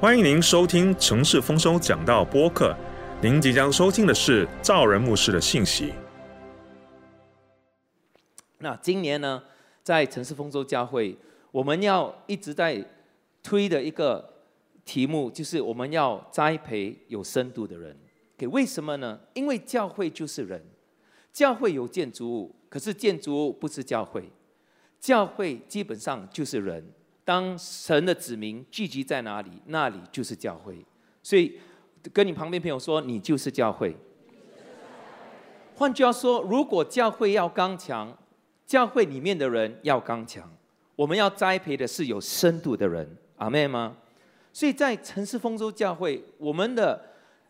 欢迎您收听城市丰收讲道播客。您即将收听的是赵仁牧师的信息。那今年呢，在城市丰收教会，我们要一直在推的一个题目，就是我们要栽培有深度的人。给为什么呢？因为教会就是人，教会有建筑物，可是建筑物不是教会，教会基本上就是人。当神的子民聚集在哪里，那里就是教会。所以，跟你旁边朋友说，你就是教会。换句话说，如果教会要刚强，教会里面的人要刚强，我们要栽培的是有深度的人。阿妹吗？所以在城市丰收教会，我们的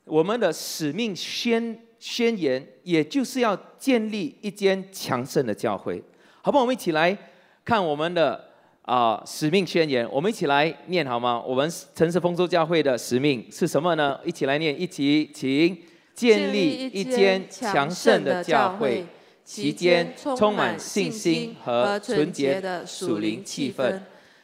我们的使命宣宣言，也就是要建立一间强盛的教会。好不好？我们一起来看我们的。啊，使命宣言，我们一起来念好吗？我们城市丰收教会的使命是什么呢？一起来念，一起，请建立一间强盛的教会，其间充满信心和纯洁的属灵气氛，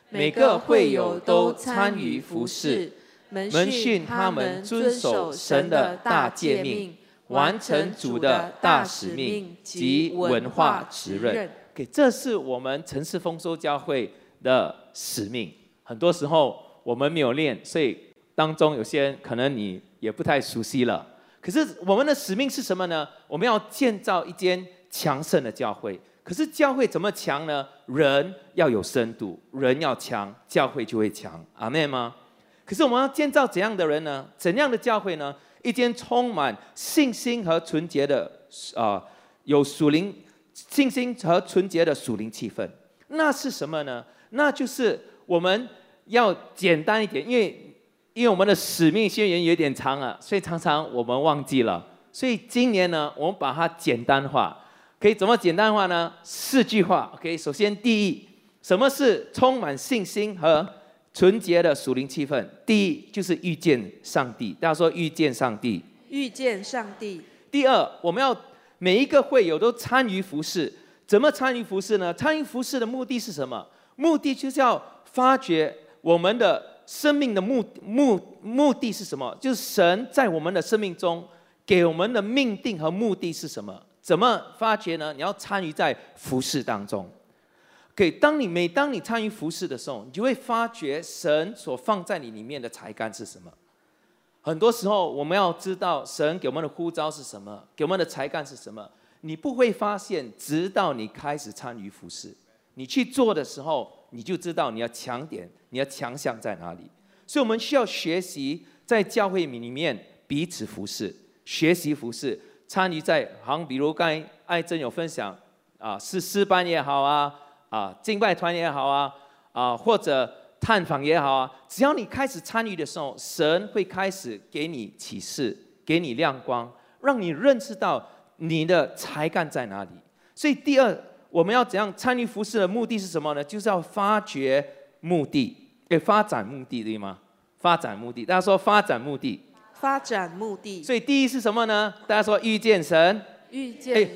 每个会友都参与服侍，门训他们遵守神的大诫命，完成主的大使命及文化责任。给，这是我们城市丰收教会。的使命，很多时候我们没有练，所以当中有些可能你也不太熟悉了。可是我们的使命是什么呢？我们要建造一间强盛的教会。可是教会怎么强呢？人要有深度，人要强，教会就会强。阿妹吗？可是我们要建造怎样的人呢？怎样的教会呢？一间充满信心和纯洁的啊，有属灵信心和纯洁的属灵气氛。那是什么呢？那就是我们要简单一点，因为因为我们的使命宣言有点长啊，所以常常我们忘记了。所以今年呢，我们把它简单化，可以怎么简单化呢？四句话。OK，首先第一，什么是充满信心和纯洁的属灵气氛？第一就是遇见上帝。大家说遇见上帝。遇见上帝。第二，我们要每一个会友都参与服饰。怎么参与服饰呢？参与服饰的目的是什么？目的就是要发掘我们的生命的目目目的是什么？就是神在我们的生命中给我们的命定和目的是什么？怎么发掘呢？你要参与在服饰当中。给当你每当你参与服饰的时候，你就会发觉神所放在你里面的才干是什么。很多时候我们要知道神给我们的呼召是什么，给我们的才干是什么。你不会发现，直到你开始参与服饰。你去做的时候，你就知道你要强点，你要强项在哪里。所以我们需要学习在教会里面彼此服侍，学习服侍，参与在，好像比如刚才艾珍有分享啊，是诗班也好啊，啊敬拜团也好啊，啊或者探访也好啊，只要你开始参与的时候，神会开始给你启示，给你亮光，让你认识到你的才干在哪里。所以第二。我们要怎样参与服饰的目的是什么呢？就是要发掘目的，诶，发展目的对吗？发展目的，大家说发展目的。发展目的。所以第一是什么呢？大家说遇见神。遇见。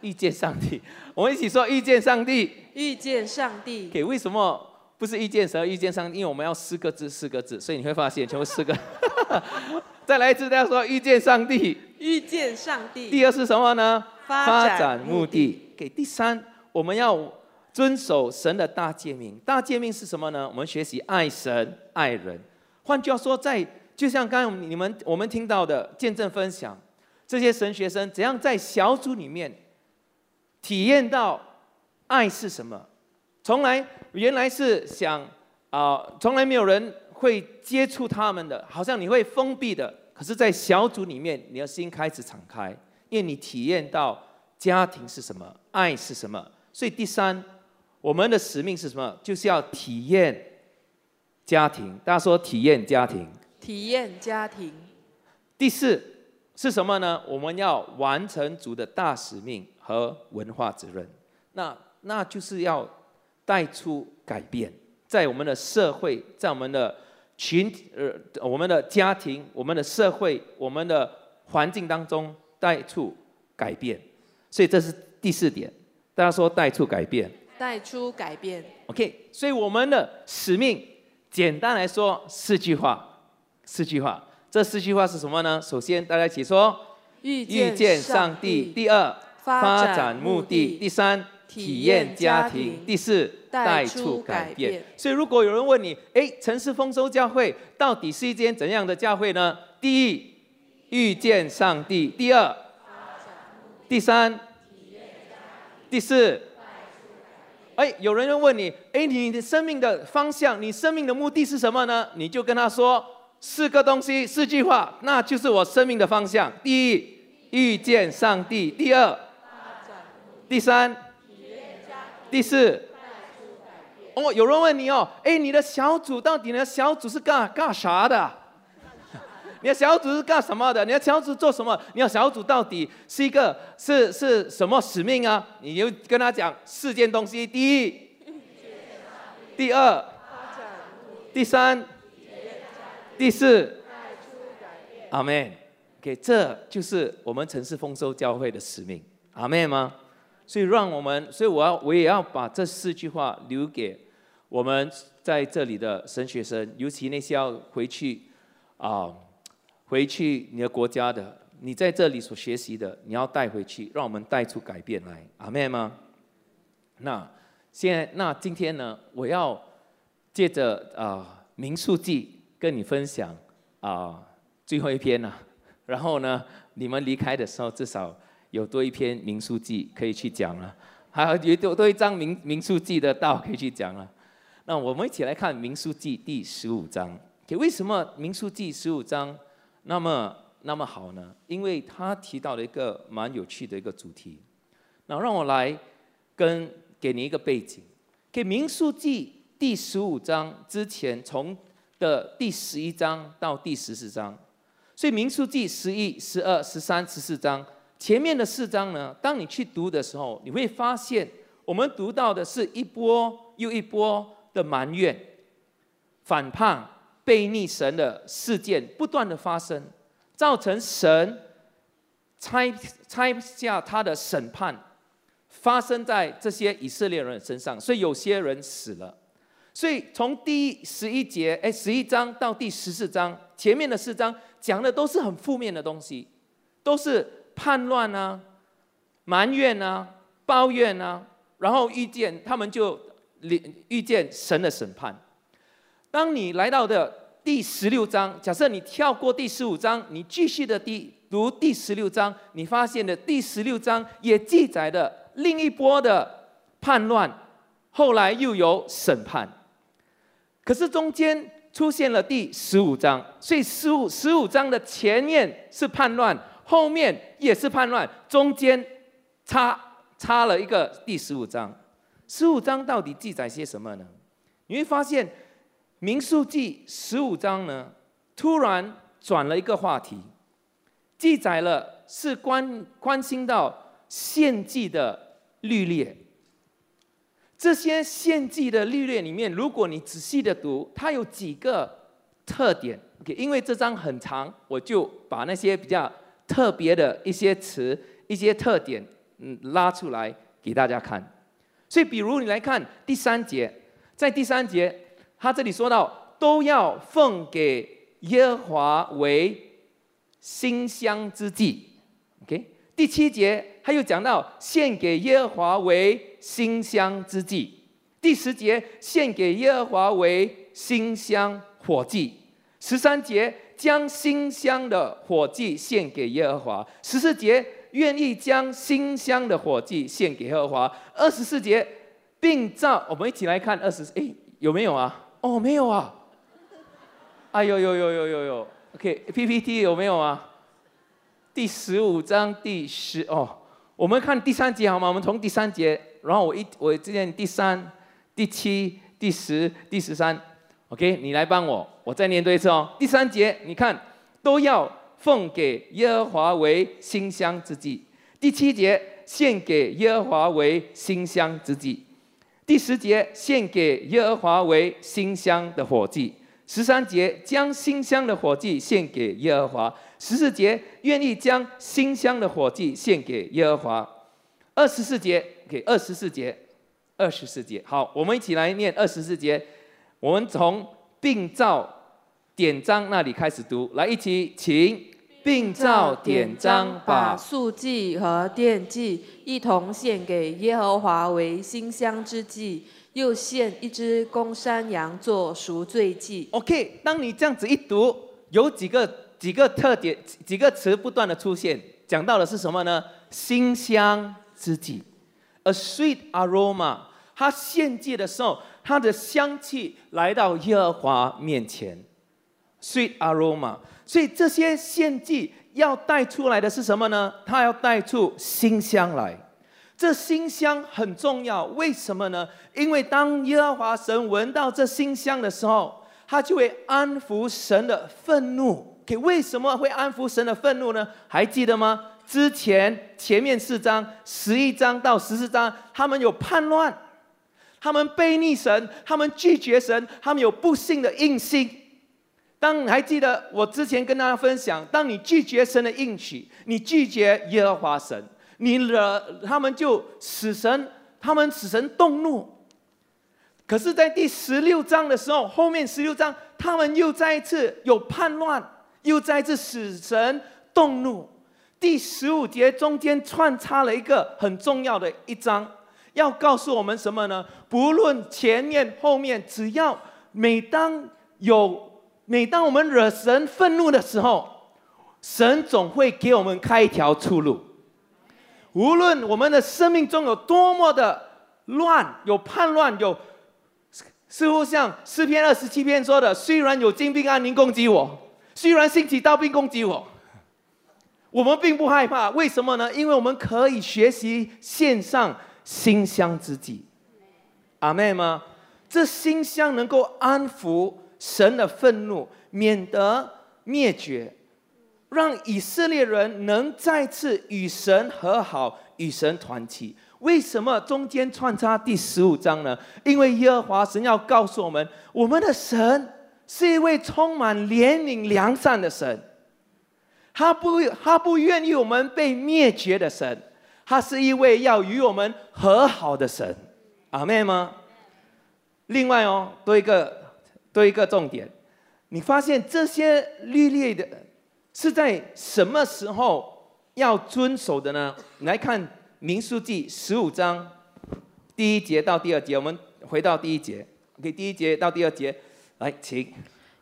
遇见上帝。我们一起说遇见上帝。遇见上帝。给为什么不是遇见神？遇见上帝，因为我们要四个字，四个字，所以你会发现全部四个。再来一次，大家说遇见上帝。遇见上帝。第二是什么呢？发展目的。给第三。我们要遵守神的大诫命，大诫命是什么呢？我们学习爱神爱人。换句话说，在就像刚才你们我们听到的见证分享，这些神学生怎样在小组里面体验到爱是什么？从来原来是想啊，从来没有人会接触他们的，好像你会封闭的。可是，在小组里面，你的心开始敞开，因为你体验到家庭是什么，爱是什么。所以第三，我们的使命是什么？就是要体验家庭。大家说体验家庭。体验家庭。第四是什么呢？我们要完成主的大使命和文化责任。那那就是要带出改变，在我们的社会，在我们的群呃，我们的家庭、我们的社会、我们的环境当中带出改变。所以这是第四点。大家说带出改变，带出改变。OK，所以我们的使命，简单来说四句话：四句话。这四句话是什么呢？首先，大家一起说：遇见上帝。第二，发展目的。第三，体验家庭。第四，带出改变。所以，如果有人问你，哎，城市丰收教会到底是一间怎样的教会呢？第一，遇见上帝；第二，第三，第四。哎，有人又问你，哎，你的生命的方向，你生命的目的是什么呢？你就跟他说。四个东西，四句话，那就是我生命的方向。第一，遇见上帝；第二，第三，第四。哦，有人问你哦，哎，你的小组到底呢小组是干干啥的？你的小组是干什么的？你的小组做什么？你的小组到底是一个是是什么使命啊？你就跟他讲四件东西：第一，第二，第三。第四，阿妹，OK，这就是我们城市丰收教会的使命，阿妹吗？所以让我们，所以我要，我也要把这四句话留给我们在这里的神学生，尤其那些要回去啊，回去你的国家的，你在这里所学习的，你要带回去，让我们带出改变来，阿妹吗？那现在，那今天呢，我要借着啊民数记。跟你分享啊，最后一篇呢，然后呢，你们离开的时候至少有多一篇民书记可以去讲了，还有有多多一张民民书记的道可以去讲了。那我们一起来看民书记第十五章。为什么民书记十五章那么那么好呢？因为他提到了一个蛮有趣的一个主题。那让我来跟给你一个背景，给民书记第十五章之前从。的第十一章到第十四章，所以民数记十一、十二、十三、十四章前面的四章呢，当你去读的时候，你会发现我们读到的是一波又一波的埋怨、反叛、背逆神的事件不断的发生，造成神拆拆下他的审判发生在这些以色列人身上，所以有些人死了。所以从第十一节，哎，十一章到第十四章，前面的四章讲的都是很负面的东西，都是叛乱啊、埋怨啊、抱怨啊，然后遇见他们就遇见神的审判。当你来到的第十六章，假设你跳过第十五章，你继续的第读第十六章，你发现的第十六章也记载的另一波的叛乱，后来又有审判。可是中间出现了第十五章，所以十五十五章的前面是叛乱，后面也是叛乱，中间差差了一个第十五章。十五章到底记载些什么呢？你会发现，民数记十五章呢，突然转了一个话题，记载了是关关心到献祭的律列。这些献祭的律列里面，如果你仔细的读，它有几个特点。OK，因为这章很长，我就把那些比较特别的一些词、一些特点，嗯，拉出来给大家看。所以，比如你来看第三节，在第三节，他这里说到都要奉给耶和华为馨香之祭。OK，第七节他又讲到献给耶和华为。馨香之祭，第十节献给耶和华为馨香火祭；十三节将馨香的火祭献给耶和华；十四节愿意将馨香的火祭献给耶和华；二十四节并照我们一起来看二十，哎有没有啊？哦没有啊！哎呦呦呦呦呦呦！OK，PPT 有没有啊？第十五章第十哦，我们看第三节好吗？我们从第三节。然后我一我今天第三、第七、第十、第十三，OK，你来帮我，我再念多一次哦。第三节，你看都要奉给耶和华为馨香之祭。第七节，献给耶和华为馨香之祭。第十节，献给耶和华为馨香的火祭。十三节，将馨香的火祭献给耶和华。十四节，愿意将馨香的火祭献给耶和华。二十四节。给二十四节，二十四节，好，我们一起来念二十四节。我们从病灶典章那里开始读，来一起，请，并照典章把素祭和奠祭一同献给耶和华为馨香之祭，又献一只公山羊做赎罪祭。OK，当你这样子一读，有几个几个特点，几个词不断的出现，讲到的是什么呢？馨香之祭，a sweet aroma。他献祭的时候，他的香气来到耶和华面前。sweet aroma，所以这些献祭要带出来的是什么呢？它要带出馨香来。这馨香很重要，为什么呢？因为当耶和华神闻到这馨香的时候，他就会安抚神的愤怒。给为什么会安抚神的愤怒呢？还记得吗？之前前面四章十一章到十四章，他们有叛乱，他们背逆神，他们拒绝神，他们有不幸的印心。当还记得我之前跟大家分享，当你拒绝神的应许，你拒绝耶和华神，你惹他们就使神，他们使神动怒。可是，在第十六章的时候，后面十六章，他们又再一次有叛乱，又再一次使神动怒。第十五节中间穿插了一个很重要的一章，要告诉我们什么呢？不论前面后面，只要每当有。每当我们惹神愤怒的时候，神总会给我们开一条出路。无论我们的生命中有多么的乱，有叛乱，有似乎像诗篇二十七篇说的：“虽然有精兵安宁攻击我，虽然兴起刀兵攻击我，我们并不害怕。为什么呢？因为我们可以学习献上馨香之祭。阿妹吗？这馨香能够安抚。神的愤怒，免得灭绝，让以色列人能再次与神和好，与神团契。为什么中间穿插第十五章呢？因为耶和华神要告诉我们，我们的神是一位充满怜悯良善的神，他不他不愿意我们被灭绝的神，他是一位要与我们和好的神。阿妹吗？另外哦，多一个。多一个重点，你发现这些律例的是在什么时候要遵守的呢？来看民书记十五章第一节到第二节，我们回到第一节，OK，第一节到第二节，来，请。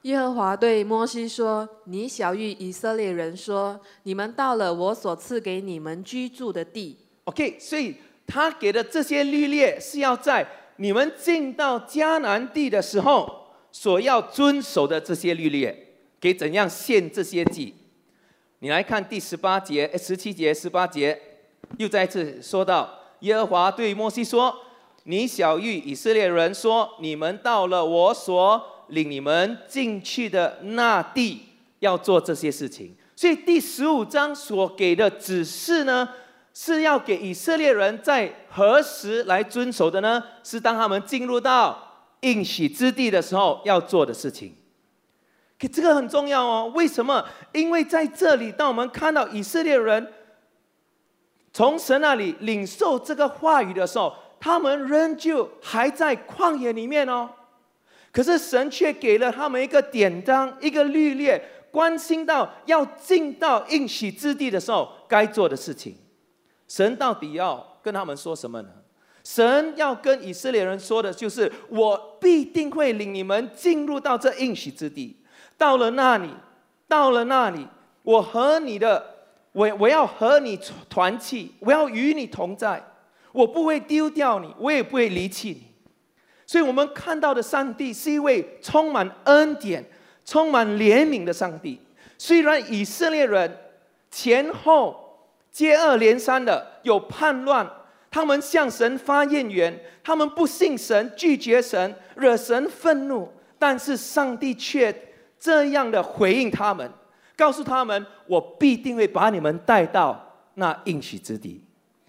耶和华对摩西说：“你小谕以色列人说，你们到了我所赐给你们居住的地。”OK，所以他给的这些律例是要在你们进到迦南地的时候。所要遵守的这些律例，给怎样献这些祭？你来看第十八节、十七节、十八节，又再次说到耶和华对摩西说：“你小谕以色列人说，你们到了我所领你们进去的那地，要做这些事情。”所以第十五章所给的指示呢，是要给以色列人在何时来遵守的呢？是当他们进入到。应许之地的时候要做的事情，可这个很重要哦。为什么？因为在这里，当我们看到以色列人从神那里领受这个话语的时候，他们仍旧还在旷野里面哦。可是神却给了他们一个典章、一个律列，关心到要进到应许之地的时候该做的事情。神到底要跟他们说什么呢？神要跟以色列人说的就是：我必定会领你们进入到这应许之地。到了那里，到了那里，我和你的，我我要和你团契，我要与你同在，我不会丢掉你，我也不会离弃你。所以，我们看到的上帝是一位充满恩典、充满怜悯的上帝。虽然以色列人前后接二连三的有叛乱。他们向神发怨言，他们不信神，拒绝神，惹神愤怒。但是上帝却这样的回应他们，告诉他们：“我必定会把你们带到那应许之地。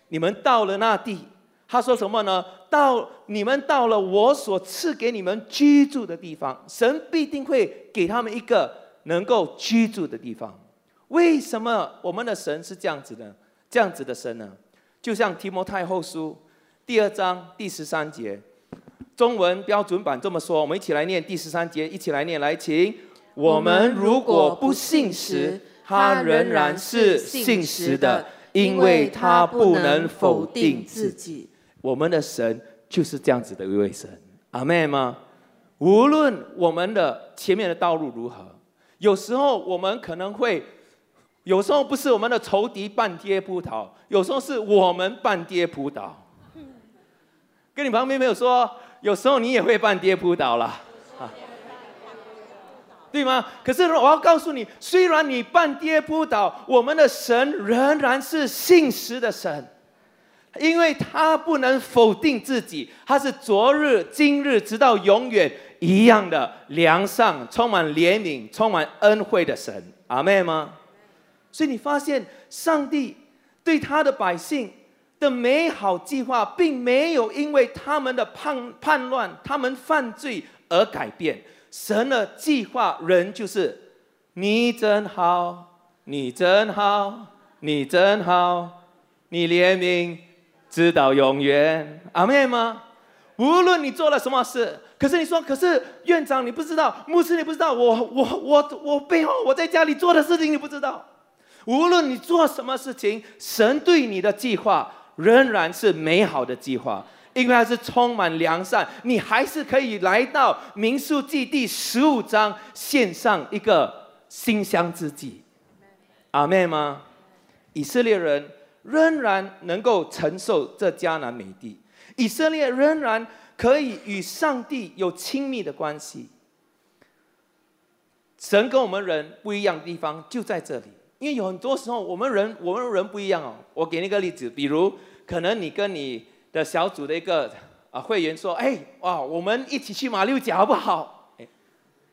你们到了那地，他说什么呢？到你们到了我所赐给你们居住的地方，神必定会给他们一个能够居住的地方。为什么我们的神是这样子的？这样子的神呢？”就像提摩太后书第二章第十三节，中文标准版这么说，我们一起来念第十三节，一起来念，来，请。我们如果不信实，他仍然是信实的，因为他不能否定自己。我们的神就是这样子的一位神，阿妹吗？无论我们的前面的道路如何，有时候我们可能会，有时候不是我们的仇敌半跌扑倒，有时候是我们半跌扑倒。跟你旁边没有说，有时候你也会半跌扑倒了，对吗？可是我要告诉你，虽然你半跌扑倒，我们的神仍然是信实的神。因为他不能否定自己，他是昨日、今日，直到永远一样的良善、充满怜悯、充满恩惠的神，阿妹吗？所以你发现，上帝对他的百姓的美好计划，并没有因为他们的叛叛乱、他们犯罪而改变。神的计划仍就是你真好，你真好，你真好，你怜悯。直到永远，阿妹吗？无论你做了什么事，可是你说，可是院长你不知道，牧师你不知道，我我我我背后我在家里做的事情你不知道。无论你做什么事情，神对你的计划仍然是美好的计划，因为它是充满良善。你还是可以来到民数记第十五章，献上一个馨香之祭，阿妹吗？以色列人。仍然能够承受这迦南美地，以色列仍然可以与上帝有亲密的关系。神跟我们人不一样的地方就在这里，因为有很多时候我们人我们人不一样哦。我给你一个例子，比如可能你跟你的小组的一个啊会员说：“哎，哇，我们一起去马六甲好不好？”哎，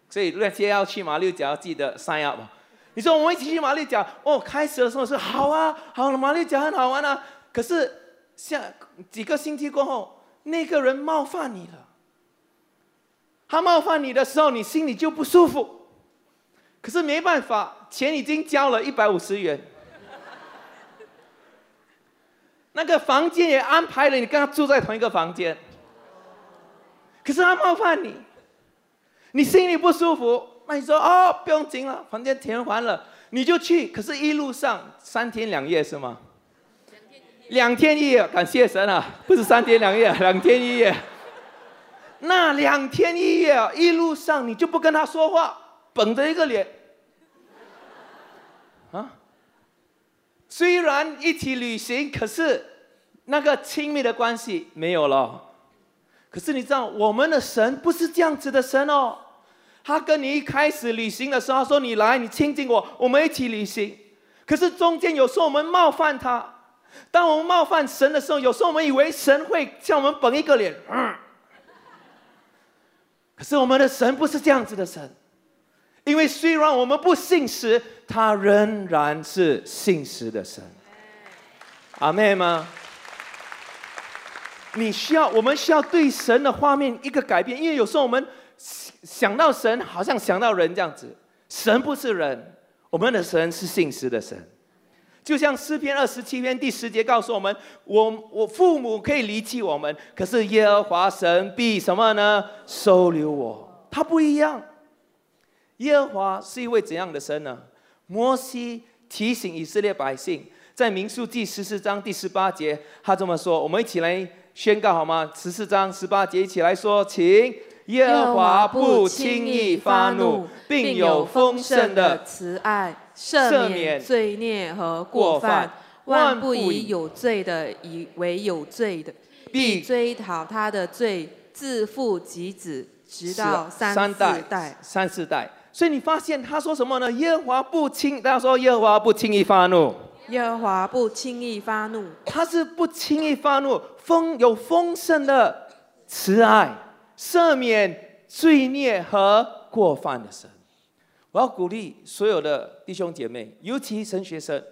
所以那些要去马六甲要，记得 sign up。你说我们一起去马六甲哦，开始的时候是好啊，好了，马六甲很好玩啊。可是下几个星期过后，那个人冒犯你了。他冒犯你的时候，你心里就不舒服。可是没办法，钱已经交了一百五十元，那个房间也安排了，你跟他住在同一个房间。可是他冒犯你，你心里不舒服。那你说哦，不用紧了，房间填完了，你就去。可是，一路上三天两夜是吗？两天一夜，感谢神啊，不是三天两夜，两天一夜。那两天一夜，一路上你就不跟他说话，绷着一个脸。啊？虽然一起旅行，可是那个亲密的关系没有了。可是你知道，我们的神不是这样子的神哦。他跟你一开始旅行的时候说：“你来，你亲近我，我们一起旅行。”可是中间有时候我们冒犯他，当我们冒犯神的时候，有时候我们以为神会向我们绷一个脸。可是我们的神不是这样子的神，因为虽然我们不信实，他仍然是信实的神。阿妹吗？你需要，我们需要对神的画面一个改变，因为有时候我们。想到神，好像想到人这样子。神不是人，我们的神是信实的神。就像诗篇二十七篇第十节告诉我们：我我父母可以离弃我们，可是耶和华神必什么呢？收留我。他不一样。耶和华是一位怎样的神呢？摩西提醒以色列百姓，在民数第十四章第十八节，他这么说：我们一起来宣告好吗？十四章十八节，一起来说，请。耶和华不轻易发怒，并有丰盛的慈爱，赦免罪孽和过犯，万不以有罪的以为有罪的，必追讨他的罪，自父及子，直到三四代。三四代。所以你发现他说什么呢？耶和华不轻，大家说耶和华不轻易发怒。耶和华不轻易发怒，他是不轻易发怒，丰有丰盛的慈爱。赦免罪孽和过犯的神，我要鼓励所有的弟兄姐妹，尤其神学生，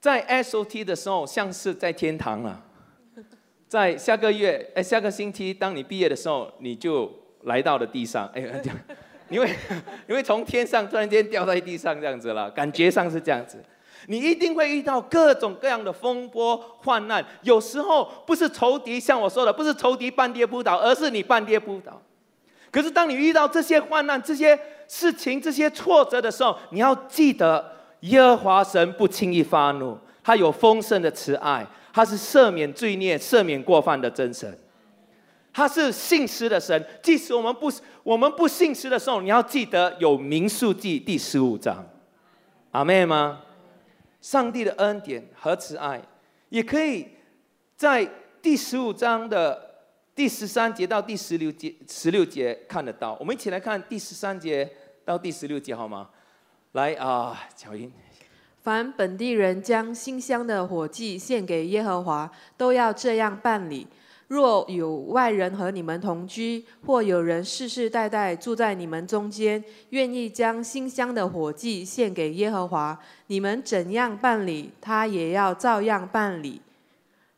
在 SOT 的时候，像是在天堂了。在下个月，哎，下个星期，当你毕业的时候，你就来到了地上。哎，因为 因为从天上突然间掉在地上这样子了，感觉上是这样子。你一定会遇到各种各样的风波患难，有时候不是仇敌像我说的，不是仇敌半跌扑倒，而是你半跌扑倒。可是当你遇到这些患难、这些事情、这些挫折的时候，你要记得，耶和华神不轻易发怒，他有丰盛的慈爱，他是赦免罪孽、赦免过犯的真神。他是信实的神，即使我们不我们不信实的时候，你要记得有民数记第十五章，阿妹吗？上帝的恩典和慈爱，也可以在第十五章的第十三节到第十六节十六节看得到。我们一起来看第十三节到第十六节好吗？来啊，乔音。凡本地人将新香的火祭献给耶和华，都要这样办理。若有外人和你们同居，或有人世世代代住在你们中间，愿意将馨香的火祭献给耶和华，你们怎样办理，他也要照样办理。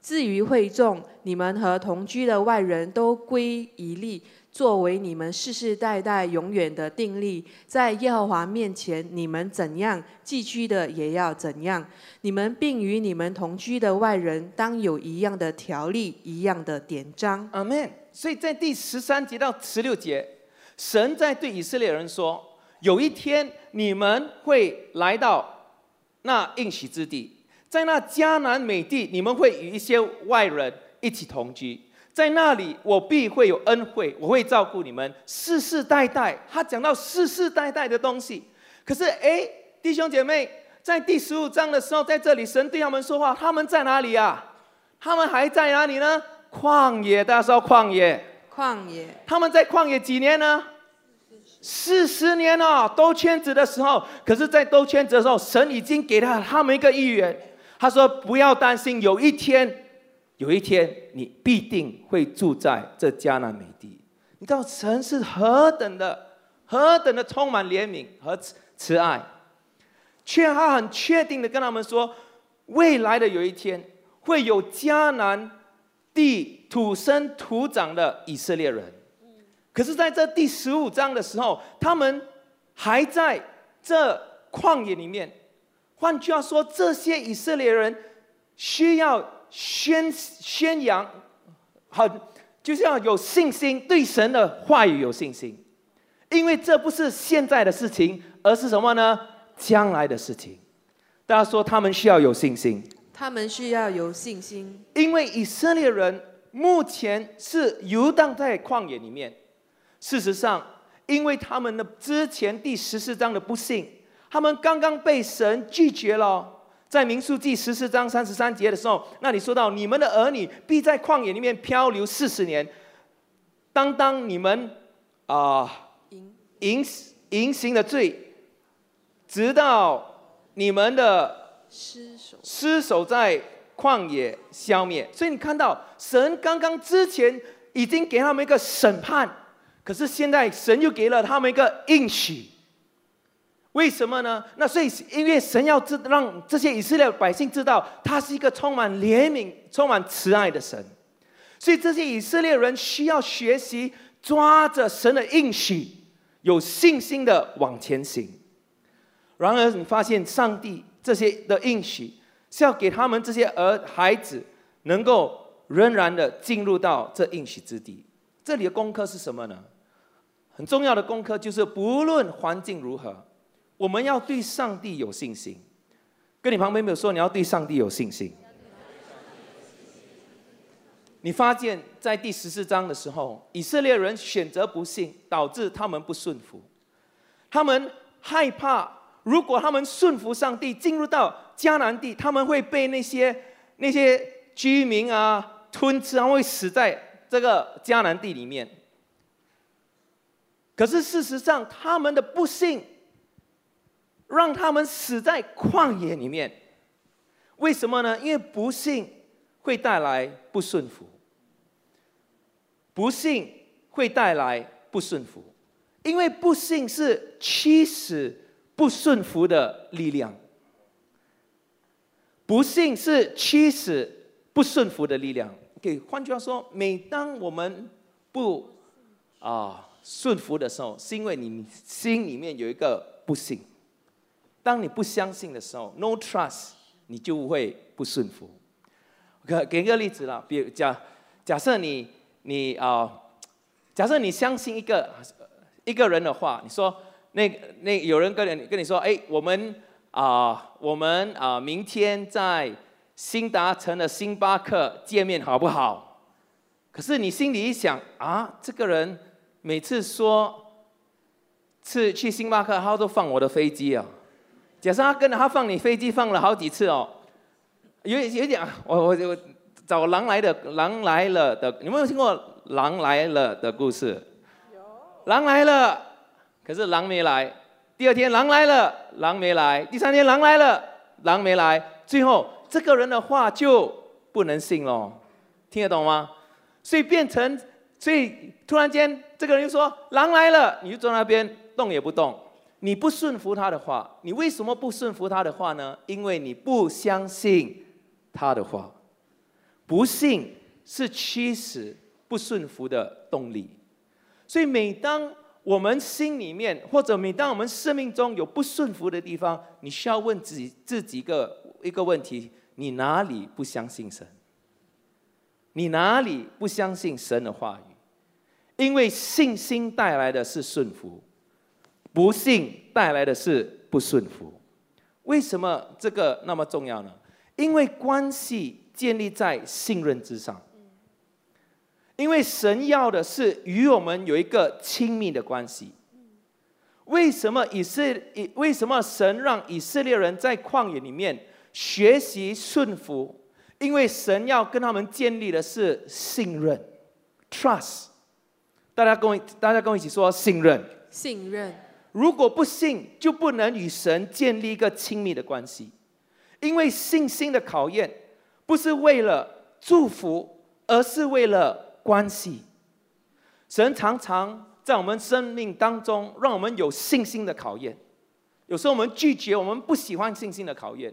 至于会众，你们和同居的外人都归一例。作为你们世世代代永远的定力，在耶和华面前，你们怎样寄居的，也要怎样。你们并与你们同居的外人，当有一样的条例，一样的典章。阿门。所以在第十三节到十六节，神在对以色列人说：有一天你们会来到那应许之地，在那迦南美地，你们会与一些外人一起同居。在那里，我必会有恩惠，我会照顾你们世世代代。他讲到世世代代的东西，可是哎，弟兄姐妹，在第十五章的时候，在这里神对他们说话，他们在哪里啊？他们还在哪里呢？旷野，大家说旷野，旷野。他们在旷野几年呢？四十年哦，兜圈子的时候。可是，在兜圈子的时候，神已经给了他们一个预言，他说：“不要担心，有一天。”有一天，你必定会住在这迦南美地。你知道神是何等的、何等的充满怜悯和慈慈爱，却他很确定的跟他们说，未来的有一天会有迦南地土生土长的以色列人。可是，在这第十五章的时候，他们还在这旷野里面。换句话说，这些以色列人需要。宣宣扬，很就是要有信心，对神的话语有信心，因为这不是现在的事情，而是什么呢？将来的事情。大家说，他们需要有信心。他们需要有信心，因为以色列人目前是游荡在旷野里面。事实上，因为他们的之前第十四章的不幸，他们刚刚被神拒绝了。在民数记十四章三十三节的时候，那里说到你们的儿女必在旷野里面漂流四十年。当当你们啊，淫淫行的罪，直到你们的失守失守在旷野消灭。所以你看到神刚刚之前已经给他们一个审判，可是现在神又给了他们一个应许。为什么呢？那所以，因为神要知让这些以色列百姓知道，他是一个充满怜悯、充满慈爱的神，所以这些以色列人需要学习抓着神的应许，有信心的往前行。然而，你发现上帝这些的应许是要给他们这些儿孩子能够仍然的进入到这应许之地。这里的功课是什么呢？很重要的功课就是，不论环境如何。我们要对上帝有信心。跟你旁边没有说你要对上帝有信心。你发现，在第十四章的时候，以色列人选择不信，导致他们不顺服。他们害怕，如果他们顺服上帝，进入到迦南地，他们会被那些那些居民啊吞吃，然后会死在这个迦南地里面。可是事实上，他们的不信。让他们死在旷野里面，为什么呢？因为不幸会带来不顺服，不幸会带来不顺服，因为不幸是驱使不顺服的力量，不幸是驱使不顺服的力量。给换句话说，每当我们不啊顺服的时候，是因为你心里面有一个不幸。当你不相信的时候，no trust，你就会不顺服。给给个例子了，比如假假设你你啊假设你相信一个一个人的话，你说那那有人跟你跟你说，哎，我们啊，我们啊，明天在新达城的星巴克见面好不好？可是你心里一想啊，这个人每次说是去星巴克，他都放我的飞机啊。假设他跟着他放你飞机放了好几次哦，有点有点我我我找狼来的狼来了的，有没有听过？狼来了的故事，狼来了，可是狼没来。第二天狼来了，狼没来。第三天狼来了，狼没来。最后这个人的话就不能信了，听得懂吗？所以变成，所以突然间这个人就说狼来了，你就坐那边动也不动，你不顺服他的话，你为什么不顺服他的话呢？因为你不相信他的话，不信是驱使。不顺服的动力，所以每当我们心里面，或者每当我们生命中有不顺服的地方，你需要问自己这几个一个问题：你哪里不相信神？你哪里不相信神的话语？因为信心带来的是顺服，不信带来的是不顺服。为什么这个那么重要呢？因为关系建立在信任之上。因为神要的是与我们有一个亲密的关系。为什么以色以为什么神让以色列人在旷野里面学习顺服？因为神要跟他们建立的是信任，trust。大家跟我大家跟我一起说信任。信任。如果不信，就不能与神建立一个亲密的关系。因为信心的考验不是为了祝福，而是为了。关系，神常常在我们生命当中让我们有信心的考验。有时候我们拒绝，我们不喜欢信心的考验。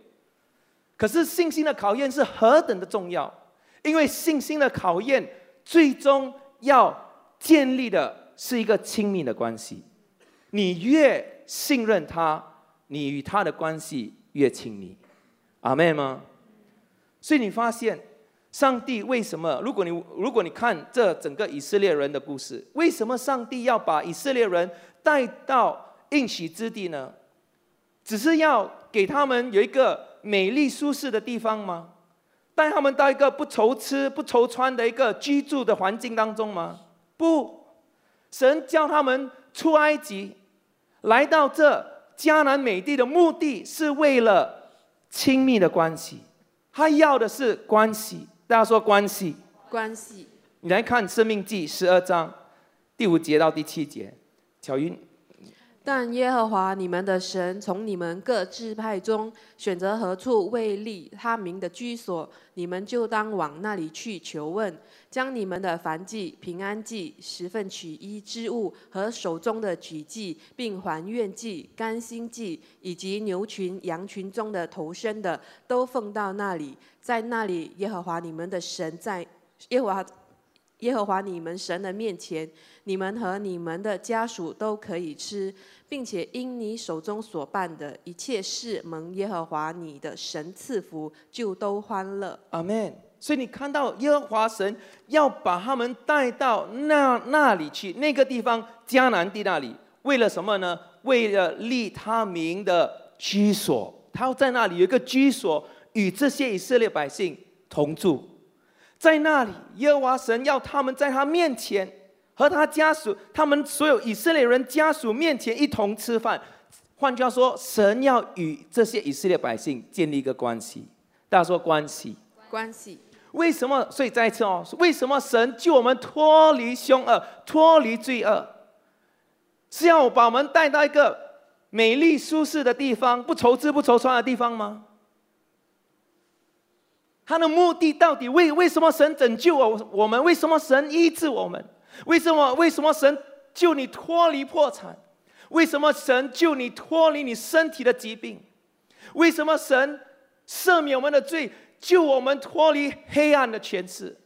可是信心的考验是何等的重要，因为信心的考验最终要建立的是一个亲密的关系。你越信任他，你与他的关系越亲密。阿妹吗？所以你发现。上帝为什么？如果你如果你看这整个以色列人的故事，为什么上帝要把以色列人带到应许之地呢？只是要给他们有一个美丽舒适的地方吗？带他们到一个不愁吃不愁穿的一个居住的环境当中吗？不，神叫他们出埃及，来到这迦南美地的目的是为了亲密的关系，他要的是关系。大家说关系，关系。你来看《生命记》十二章第五节到第七节，巧云。但耶和华你们的神从你们各支派中选择何处为立他名的居所，你们就当往那里去求问，将你们的燔祭、平安祭、十份取一之物和手中的举祭，并还愿祭、甘心祭，以及牛群、羊群中的头生的，都奉到那里。在那里，耶和华你们的神在耶和华耶和华你们神的面前，你们和你们的家属都可以吃，并且因你手中所办的一切事蒙耶和华你的神赐福，就都欢乐。阿门。所以你看到耶和华神要把他们带到那那里去，那个地方迦南地那里，为了什么呢？为了立他名的居所，他要在那里有一个居所。与这些以色列百姓同住，在那里，耶和华神要他们在他面前和他家属，他们所有以色列人家属面前一同吃饭。换句话说，神要与这些以色列百姓建立一个关系。大家说关系？关系？为什么？所以再一次哦，为什么神救我们脱离凶恶、脱离罪恶，是要把我们带到一个美丽舒适的地方，不愁吃不愁穿的地方吗？他的目的到底为为什么神拯救我我们？为什么神医治我们？为什么为什么神救你脱离破产？为什么神救你脱离你身体的疾病？为什么神赦免我们的罪，救我们脱离黑暗的权势？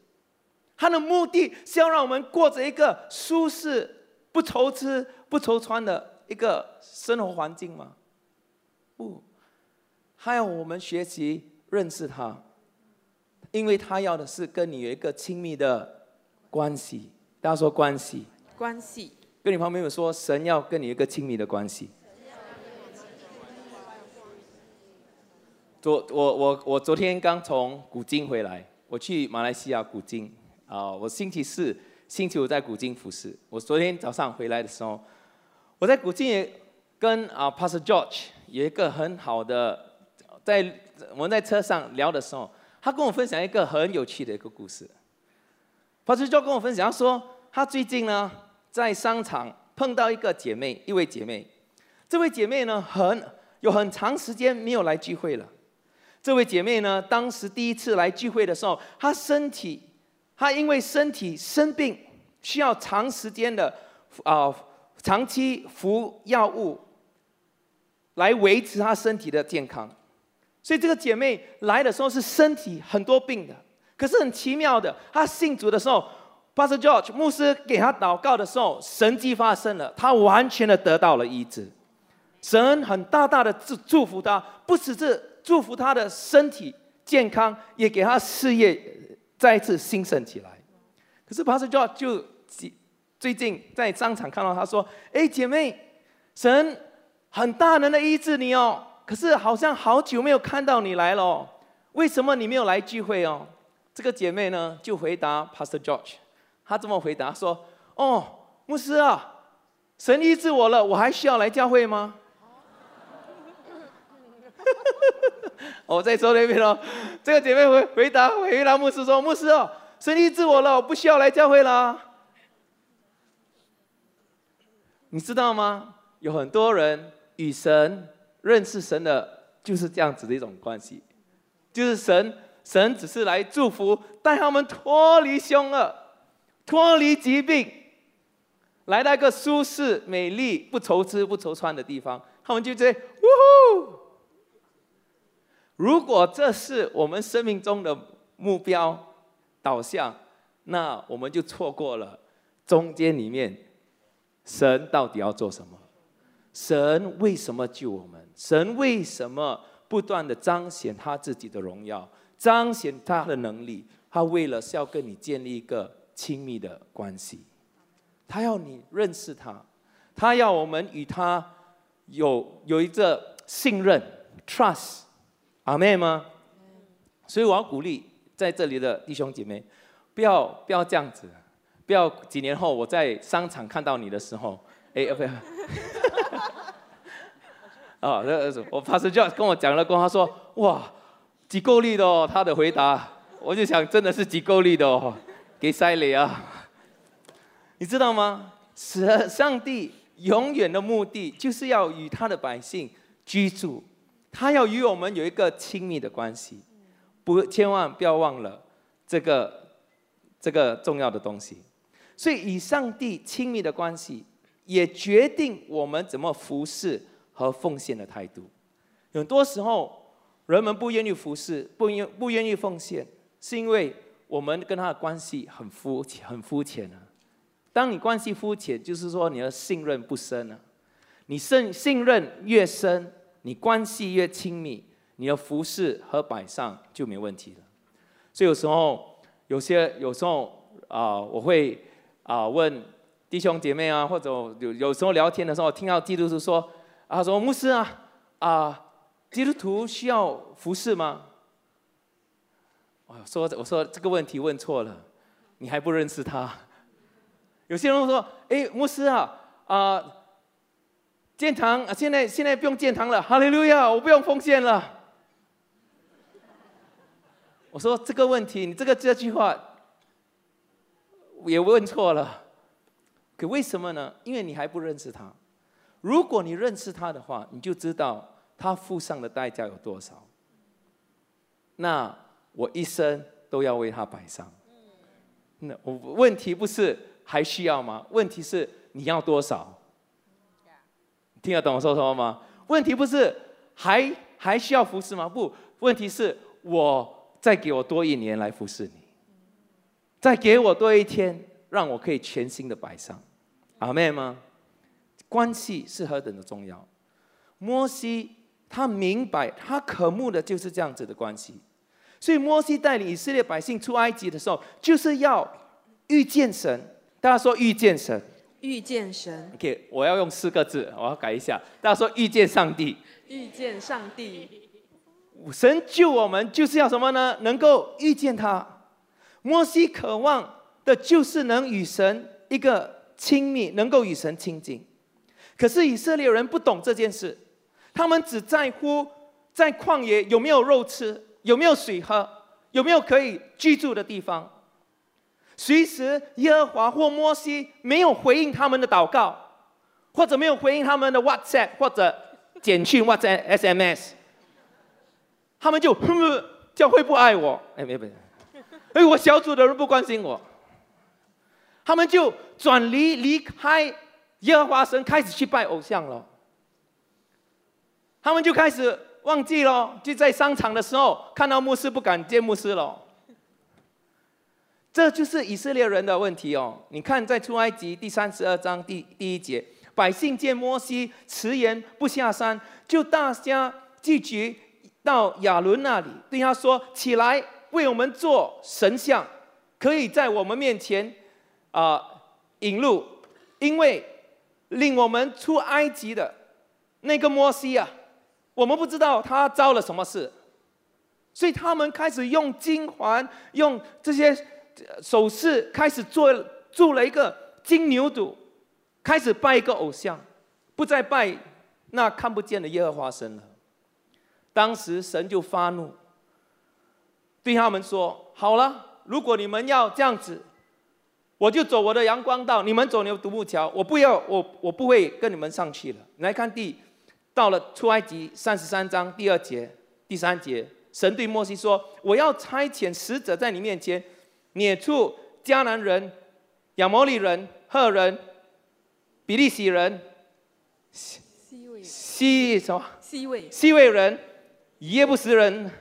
他的目的是要让我们过着一个舒适、不愁吃、不愁穿的一个生活环境吗？不，还要我们学习认识他。因为他要的是跟你有一个亲密的关系，大家说关系，关系。跟你旁边有说，神要跟你一个亲密的关系。昨我我我昨天刚从古今回来，我去马来西亚古今啊，我星期四、星期五在古今服侍。我昨天早上回来的时候，我在古今也跟啊 Pastor George 有一个很好的，在我们在车上聊的时候，他跟我分享一个很有趣的一个故事。Pastor George 跟我分享，他说他最近呢在商场碰到一个姐妹，一位姐妹，这位姐妹呢很有很长时间没有来聚会了。这位姐妹呢，当时第一次来聚会的时候，她身体，她因为身体生病，需要长时间的啊，长期服药物来维持她身体的健康。所以这个姐妹来的时候是身体很多病的，可是很奇妙的，她信主的时候，Pastor George 牧师给她祷告的时候，神迹发生了，她完全的得到了医治。神很大大的祝祝福她，不只是。祝福她的身体健康，也给她事业再一次兴盛起来。可是帕斯就就最近在商场看到她说：“哎，姐妹，神很大能的医治你哦。可是好像好久没有看到你来了，为什么你没有来聚会哦？”这个姐妹呢就回答 Pastor George，她这么回答说：“哦，牧师啊，神医治我了，我还需要来教会吗？” 我再说一遍哦，这个姐妹回回答回答牧师说：“牧师哦，神医治我了，我不需要来教会了。”你知道吗？有很多人与神认识神的，就是这样子的一种关系，就是神神只是来祝福，带他们脱离凶恶，脱离疾病，来到一个舒适、美丽、不愁吃不愁穿的地方，他们就在呜呼。如果这是我们生命中的目标导向，那我们就错过了中间里面神到底要做什么？神为什么救我们？神为什么不断的彰显他自己的荣耀，彰显他的能力？他为了是要跟你建立一个亲密的关系，他要你认识他，他要我们与他有有一个信任 （trust）。阿妹吗？所以我要鼓励在这里的弟兄姐妹，不要不要这样子，不要几年后我在商场看到你的时候，哎，不要，啊，那我发师就跟我讲了，跟他说，哇，几够力的哦，他的回答，我就想真的是几够力的哦，给塞里啊，你知道吗？是上帝永远的目的就是要与他的百姓居住。他要与我们有一个亲密的关系，不，千万不要忘了这个这个重要的东西。所以，与上帝亲密的关系，也决定我们怎么服侍和奉献的态度。很多时候，人们不愿意服侍，不愿不愿意奉献，是因为我们跟他的关系很肤很肤浅啊。当你关系肤浅，就是说你的信任不深啊。你信信任越深。你关系越亲密，你的服饰和摆上就没问题了。所以有时候，有些有时候啊，我会啊问弟兄姐妹啊，或者有有时候聊天的时候，听到基督徒说啊，说牧师啊啊，基督徒需要服饰吗？我说我说这个问题问错了，你还不认识他。有些人说，哎，牧师啊啊。建堂啊！现在现在不用建堂了，哈利路亚！我不用奉献了。我说这个问题，你这个这句话也问错了。可为什么呢？因为你还不认识他。如果你认识他的话，你就知道他付上的代价有多少。那我一生都要为他摆上。那我问题不是还需要吗？问题是你要多少？听得懂我说什么吗？问题不是还还需要服侍吗？不，问题是我再给我多一年来服侍你，再给我多一天，让我可以全新的摆上，阿妹吗？关系是何等的重要。摩西他明白，他渴慕的就是这样子的关系，所以摩西带领以色列百姓出埃及的时候，就是要遇见神。大家说遇见神。遇见神。OK，我要用四个字，我要改一下。大家说遇见上帝。遇见上帝。神救我们就是要什么呢？能够遇见他。摩西渴望的就是能与神一个亲密，能够与神亲近。可是以色列人不懂这件事，他们只在乎在旷野有没有肉吃，有没有水喝，有没有可以居住的地方。随时耶和华或摩西没有回应他们的祷告，或者没有回应他们的 WhatsApp 或者简讯 WhatsApp SMS，。他们就哼哼 教会不爱我，哎，没没，哎，我小组的人不关心我，他们就转离离开耶和华神，开始去拜偶像了。他们就开始忘记了，就在商场的时候看到牧师不敢见牧师了。这就是以色列人的问题哦。你看，在出埃及第三十二章第第一节，百姓见摩西迟延不下山，就大家聚集。到亚伦那里，对他说：“起来，为我们做神像，可以在我们面前啊引路，因为令我们出埃及的那个摩西啊，我们不知道他遭了什么事，所以他们开始用金环、用这些首饰，开始做铸了一个金牛犊，开始拜一个偶像，不再拜那看不见的耶和华神了。”当时神就发怒，对他们说：“好了，如果你们要这样子，我就走我的阳光道，你们走你们独木桥，我不要，我我不会跟你们上去了。”来看第，到了出埃及三十三章第二节、第三节，神对摩西说：“我要差遣使者在你面前，撵出迦南人、亚摩利人、赫人、比利洗人、西位西什么？西位西位人。”耶不识人。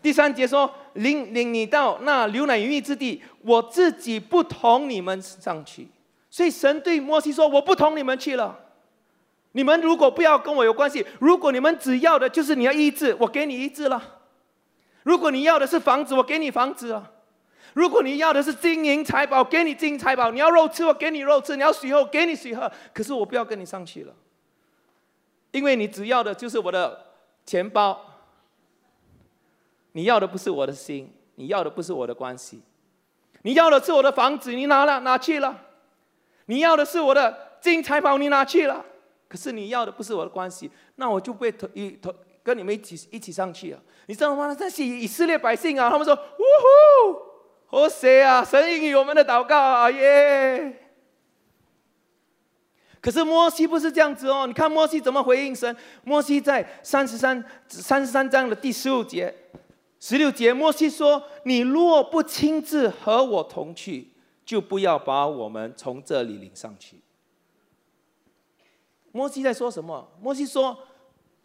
第三节说：“领领你到那牛奶与蜜之地，我自己不同你们上去。”所以神对摩西说：“我不同你们去了。你们如果不要跟我有关系，如果你们只要的就是你要医治，我给你医治了；如果你要的是房子，我给你房子了；如果你要的是金银财宝，给你金银财宝；你要肉吃，我给你肉吃；你要水喝，给你水喝。可是我不要跟你上去了，因为你只要的就是我的钱包。”你要的不是我的心，你要的不是我的关系，你要的是我的房子，你拿了拿去了；你要的是我的金财宝，你拿去了。可是你要的不是我的关系，那我就被同一同跟你们一起一起上去啊！你知道吗？那些以色列百姓啊，他们说：“呜呼，好谁啊？神应允我们的祷告啊！耶！”可是摩西不是这样子哦，你看摩西怎么回应神？摩西在三十三三十三章的第十五节。十六节，摩西说：“你若不亲自和我同去，就不要把我们从这里领上去。”摩西在说什么？摩西说：“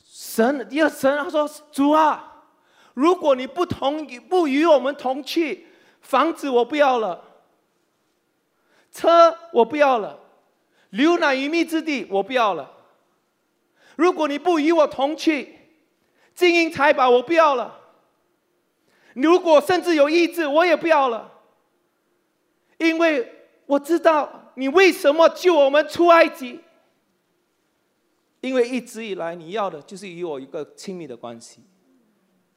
神，第二神，他说主啊，如果你不同意不与我们同去，房子我不要了，车我不要了，牛奶与蜜之地我不要了。如果你不与我同去，金银财宝我不要了。”如果甚至有意志，我也不要了，因为我知道你为什么救我们出埃及。因为一直以来你要的就是与我一个亲密的关系，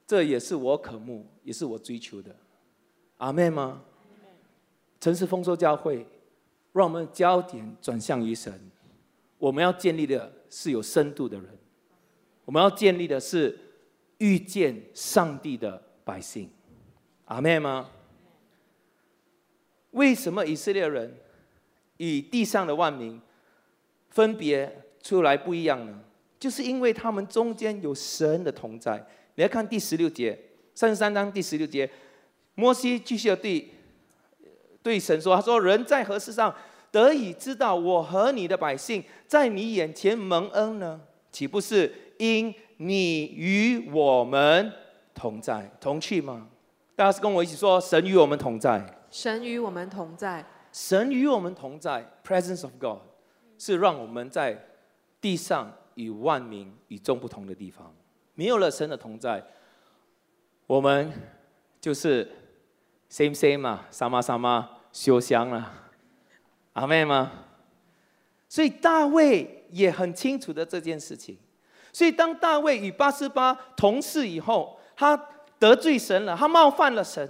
这也是我渴慕，也是我追求的。阿妹吗？城市丰收教会，让我们焦点转向于神。我们要建立的是有深度的人，我们要建立的是遇见上帝的。百姓，阿妹吗？为什么以色列人与地上的万民分别出来不一样呢？就是因为他们中间有神的同在。你来看第十六节，三十三章第十六节，摩西继续对对神说：“他说，人在何事上得以知道我和你的百姓在你眼前蒙恩呢？岂不是因你与我们？”同在同去吗？大家是跟我一起说：神与我们同在。神与我们同在。神与我们同在。Presence of God 是让我们在地上与万民与众不同的地方。没有了神的同在，我们就是 same same 嘛，什么什么修香了，阿妹吗？所以大卫也很清楚的这件事情。所以当大卫与八十八同事以后，他得罪神了，他冒犯了神。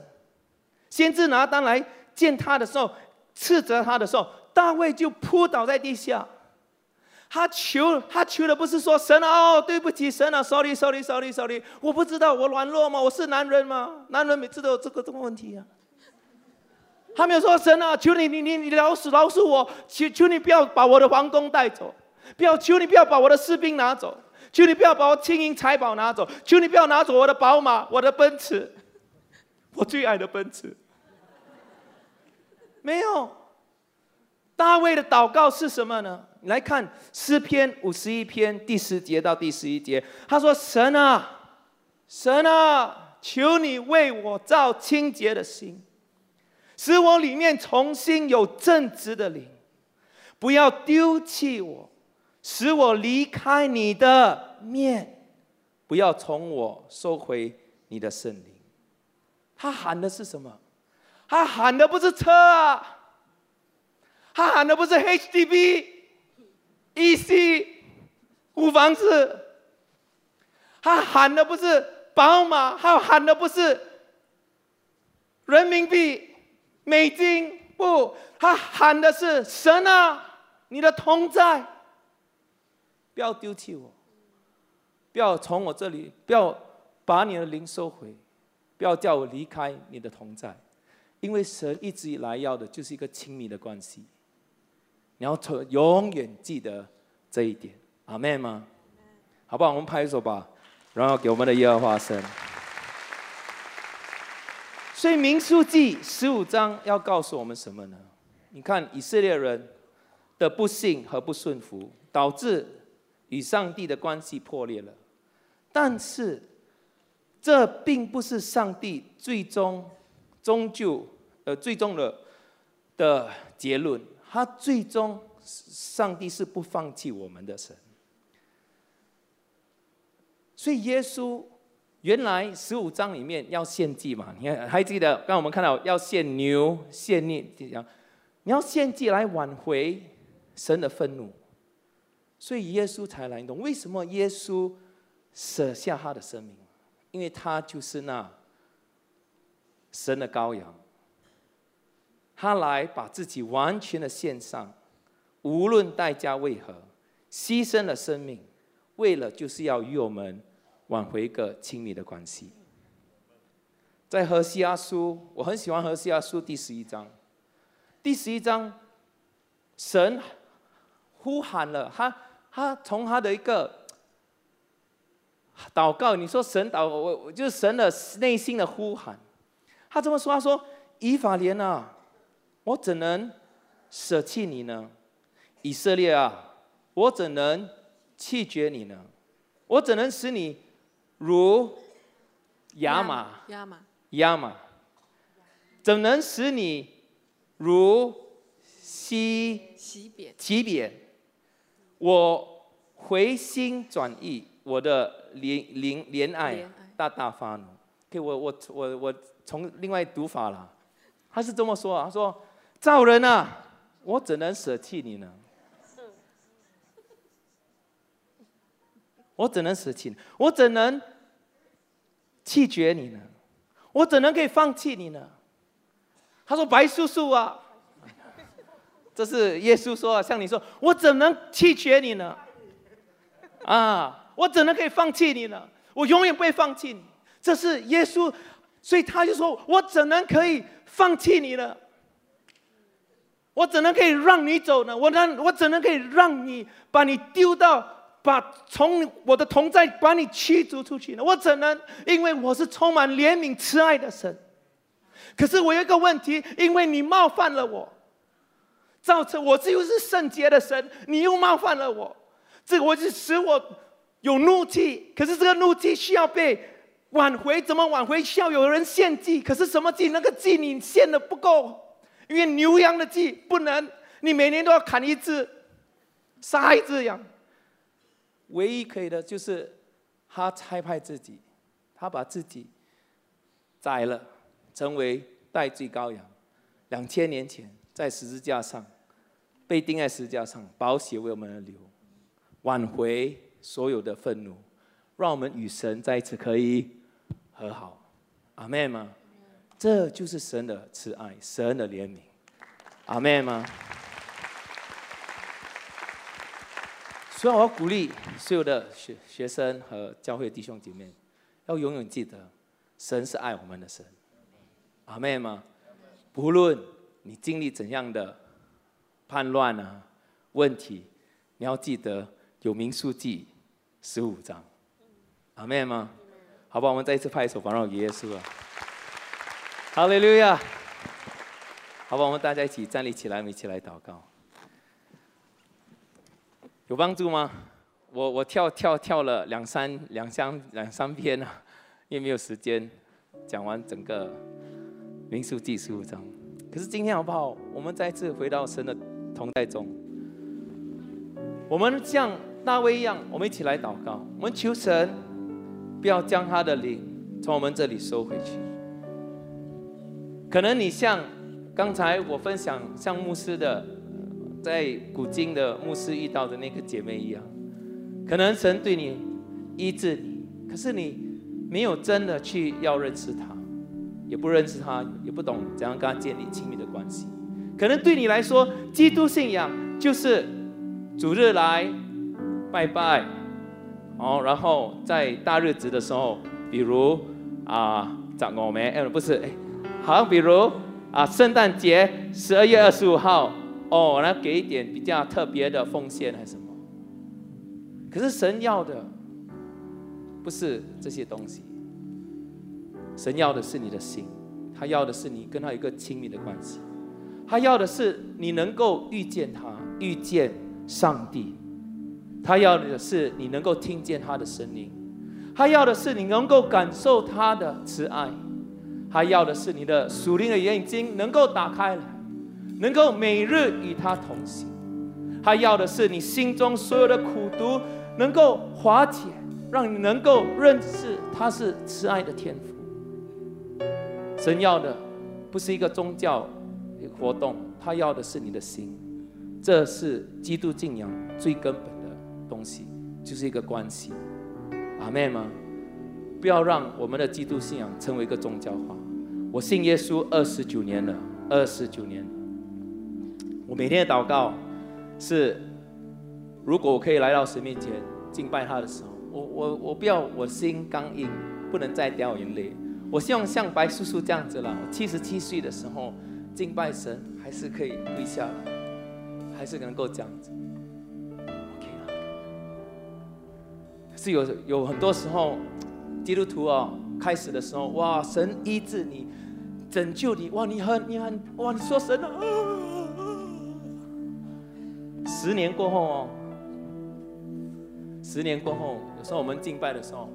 先知拿单来见他的时候，斥责他的时候，大卫就扑倒在地下。他求他求的不是说神啊，哦，对不起神啊，sorry sorry sorry sorry，我不知道我软弱吗？我是男人吗？男人每次都有这个这个问题啊。他没有说神啊，求你你你你饶恕饶恕我，求求你不要把我的皇宫带走，不要求你不要把我的士兵拿走，求你不要把我金银财宝拿走，求你不要拿走我的宝马，我的奔驰，我最爱的奔驰。没有，大卫的祷告是什么呢？你来看诗篇五十一篇第十节到第十一节，他说：“神啊，神啊，求你为我造清洁的心，使我里面重新有正直的灵，不要丢弃我，使我离开你的面，不要从我收回你的圣灵。”他喊的是什么？他喊的不是车啊，他喊的不是 HDB、EC 五房子，他喊的不是宝马，他喊的不是人民币、美金，不，他喊的是神啊，你的同在，不要丢弃我，不要从我这里，不要把你的灵收回，不要叫我离开你的同在，因为神一直以来要的就是一个亲密的关系。你要从永远记得这一点，阿妹吗？好不好？我们拍手吧，然后给我们的耶和华神。所以民书记十五章要告诉我们什么呢？你看以色列人的不幸和不顺服，导致与上帝的关系破裂了。但是这并不是上帝最终终究呃最终的的结论。他最终，上帝是不放弃我们的神。所以耶稣原来十五章里面要献祭嘛？你看还记得？刚我们看到要献牛、献孽这样，你要献祭来挽回神的愤怒。所以耶稣才来懂为什么耶稣舍下他的生命，因为他就是那神的羔羊。他来把自己完全的献上，无论代价为何，牺牲了生命，为了就是要与我们挽回一个亲密的关系。在何西阿书，我很喜欢何西阿书第十一章。第十一章，神呼喊了他，他从他的一个祷告，你说神祷我，我就是神的内心的呼喊。他这么说，他说：“以法莲啊。”我怎能舍弃你呢，以色列啊！我怎能弃绝你呢？我怎能使你如亚马？亚马？亚马？怎能使你如西西扁？西扁？我回心转意，我的怜怜怜爱大大发怒。给我我我我从另外读法了，他是这么说啊，他说。造人啊，我怎能舍弃你呢？我怎能舍弃你？我怎能弃绝你呢？我怎能可以放弃你呢？他说：“白叔叔啊，这是耶稣说，像你说，我怎能弃绝你呢？啊，我怎能可以放弃你呢？我永远不会放弃你。这是耶稣，所以他就说我怎能可以放弃你呢？”我怎能可以让你走呢？我能，我怎能可以让你把你丢到，把从我的同在把你驱逐出去呢？我怎能？因为我是充满怜悯慈爱的神。可是我有一个问题，因为你冒犯了我，造成我这又是圣洁的神，你又冒犯了我，这我就使我有怒气。可是这个怒气需要被挽回，怎么挽回？需要有人献祭。可是什么祭？那个祭你献的不够。因为牛羊的祭不能，你每年都要砍一只，杀一只羊。唯一可以的就是他拆派自己，他把自己宰了，成为代罪羔羊。两千年前在十字架上，被钉在十字架上，宝血为我们而流，挽回所有的愤怒，让我们与神再一次可以和好。阿妹吗？这就是神的慈爱，神的怜悯。阿妹吗？所以我要鼓励所有的学学生和教会弟兄姐妹，要永远记得，神是爱我们的神。阿妹吗？不论你经历怎样的叛乱啊问题，你要记得有民数记十五章。阿妹吗？好吧，我们再一次拍手，环绕耶稣啊！哈利路亚！好吧，我们大家一起站立起来，我们一起来祷告。有帮助吗？我我跳跳跳了两三两三两三篇啊，因为没有时间讲完整个民数记十五章。可是今天好不好？我们再次回到神的同在中，我们像大卫一样，我们一起来祷告。我们求神不要将他的灵从我们这里收回去。可能你像刚才我分享像牧师的，在古今的牧师遇到的那个姐妹一样，可能神对你医治，可是你没有真的去要认识他，也不认识他，不懂怎样跟他建立亲密的关系。可能对你来说，基督信仰就是主日来拜拜，哦，然后在大日子的时候，比如啊，长我们哎，不是哎。好，比如啊，圣诞节十二月二十五号，哦，来给一点比较特别的奉献还是什么？可是神要的不是这些东西，神要的是你的心，他要的是你跟他有一个亲密的关系，他要的是你能够遇见他，遇见上帝，他要的是你能够听见他的声音，他要的是你能够感受他的慈爱。他要的是你的属灵的眼睛能够打开来，能够每日与他同行。他要的是你心中所有的苦毒能够化解，让你能够认识他是慈爱的天赋。神要的不是一个宗教活动，他要的是你的心。这是基督信仰最根本的东西，就是一个关系。阿妹吗？不要让我们的基督信仰成为一个宗教化。我信耶稣二十九年了，二十九年。我每天的祷告是：如果我可以来到神面前敬拜他的时候，我我我不要我心刚硬，不能再掉眼泪。我希望像白叔叔这样子了，七十七岁的时候敬拜神，还是可以跪下来，还是能够这样子。OK 了。是有有很多时候。基督徒哦，开始的时候，哇，神医治你，拯救你，哇，你很你很哇，你说神啊，十年过后哦，十年过后，有时候我们敬拜的时候，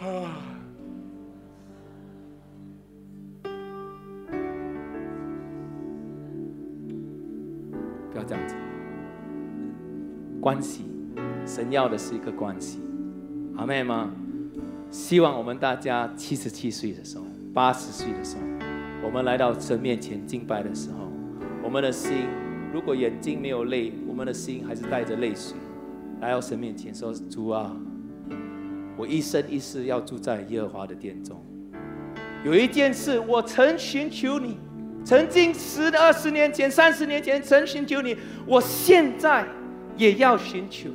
啊，要这样子，关系，神要的是一个关系，阿妹吗？希望我们大家七十七岁的时候、八十岁的时候，我们来到神面前敬拜的时候，我们的心如果眼睛没有泪，我们的心还是带着泪水来到神面前说：“主啊，我一生一世要住在耶和华的殿中。有一件事我曾寻求你，曾经十二十年前、三十年前曾寻求你，我现在也要寻求，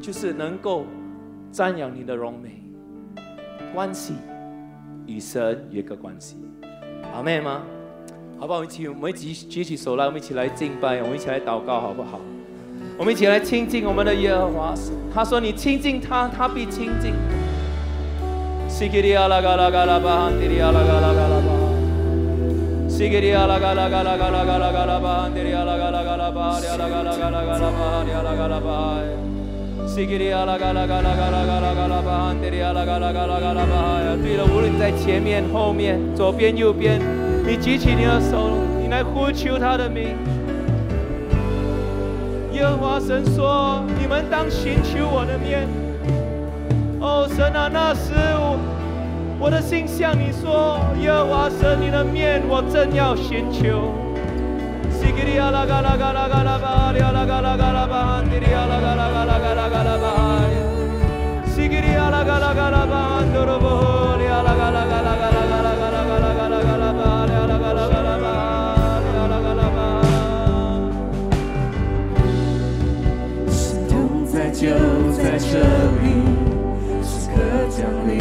就是能够瞻仰你的荣美。”关系与神有个关系，阿妹吗？好不好？我们一起，我们一起举起手来，我们一起来敬拜，我们一起来祷告，好不好？我们一起来亲近我们的耶和华。他说：“你亲近他，他必亲近。”西吉利阿拉嘎拉嘎拉巴，迪利阿拉嘎拉嘎拉巴。西吉利阿拉嘎拉嘎拉嘎拉嘎拉嘎拉巴，迪利阿拉嘎拉嘎拉对了，无论在前面、后面、左边、右边，你举起你的手，你来呼求他的名。耶和华神说：“你们当寻求我的面。”哦，神啊，那时我我的心向你说：“耶和华神，你的面我正要寻求。”心痛在就在这里，时刻降临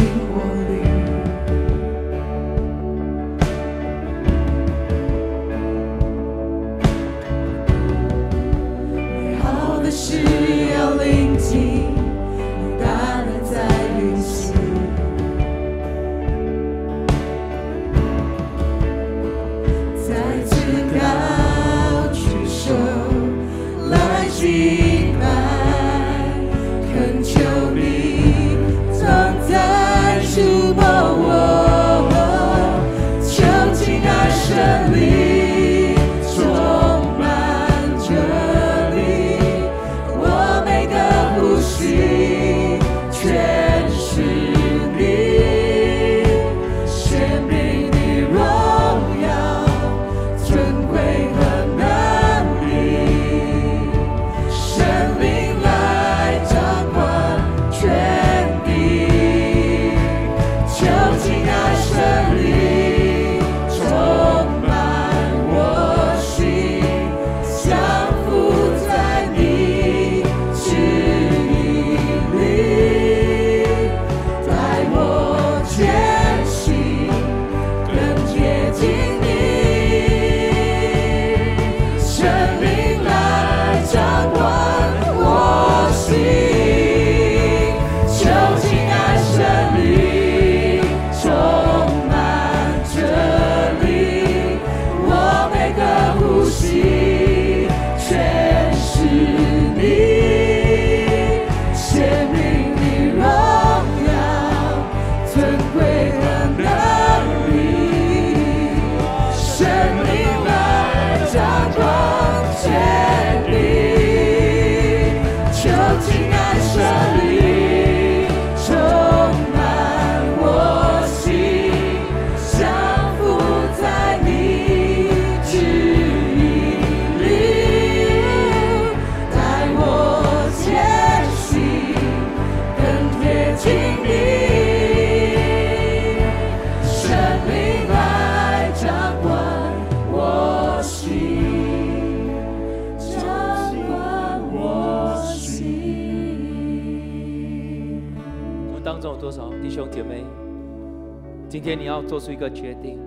你要做出一个决定，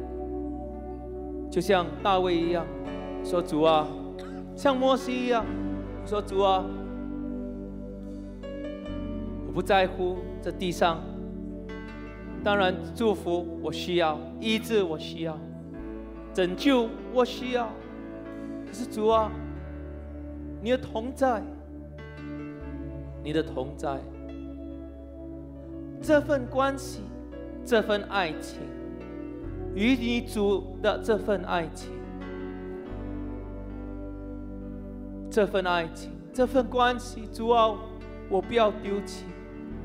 就像大卫一样，说主啊，像摩西一样，说主啊，我不在乎这地上，当然祝福我需要，医治我需要，拯救我需要，可是主啊，你的同在，你的同在，这份关系，这份爱情。与你主的这份爱情，这份爱情，这份关系，主啊，我不要丢弃，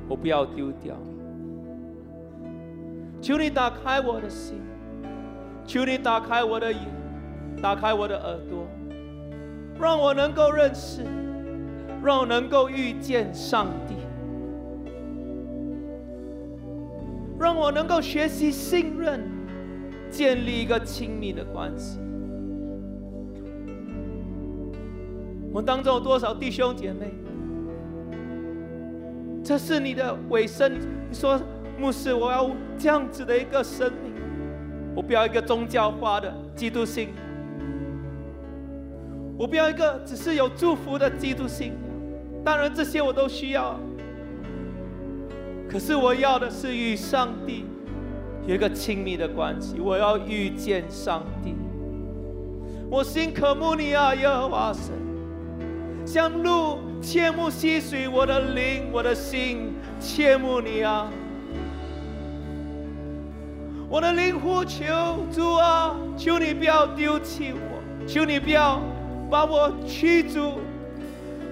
我不要丢掉。求你打开我的心，求你打开我的眼，打开我的耳朵，让我能够认识，让我能够遇见上帝，让我能够学习信任。建立一个亲密的关系。我当中有多少弟兄姐妹？这是你的尾声。你说，牧师，我要这样子的一个生命，我不要一个宗教化的基督信仰，我不要一个只是有祝福的基督信仰。当然，这些我都需要。可是，我要的是与上帝。有一个亲密的关系，我要遇见上帝。我心渴慕你啊，耶和华神，像鹿切慕溪水，我的灵，我的心切慕你啊。我的灵呼求主啊，求你不要丢弃我，求你不要把我驱逐，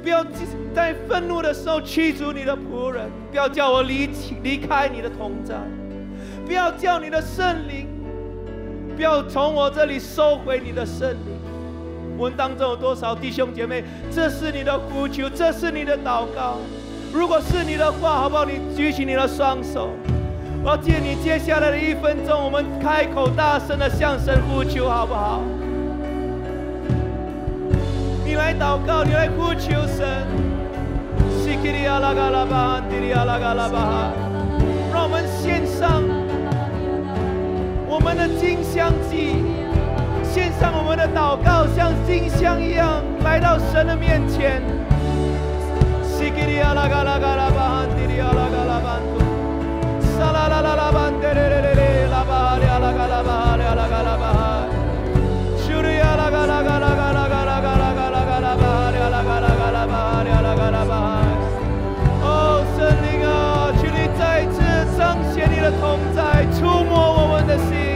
不要在愤怒的时候驱逐你的仆人，不要叫我离离开你的同在。不要叫你的圣灵，不要从我这里收回你的圣灵。我们当中有多少弟兄姐妹？这是你的呼求，这是你的祷告。如果是你的话，好不好？你举起你的双手。我要借你接下来的一分钟，我们开口大声的向神呼求，好不好？你来祷告，你来呼求神。西基利亚拉嘎拉巴，迪利亚拉嘎拉巴，让我们献上我们的金香祭，献上我们的祷告，像金香一样来到神的面前。西基利亚拉嘎拉嘎拉巴，迪利亚拉嘎拉巴。la la la la la bandere le le le la ba 彰显你的同在，触摸我们的心。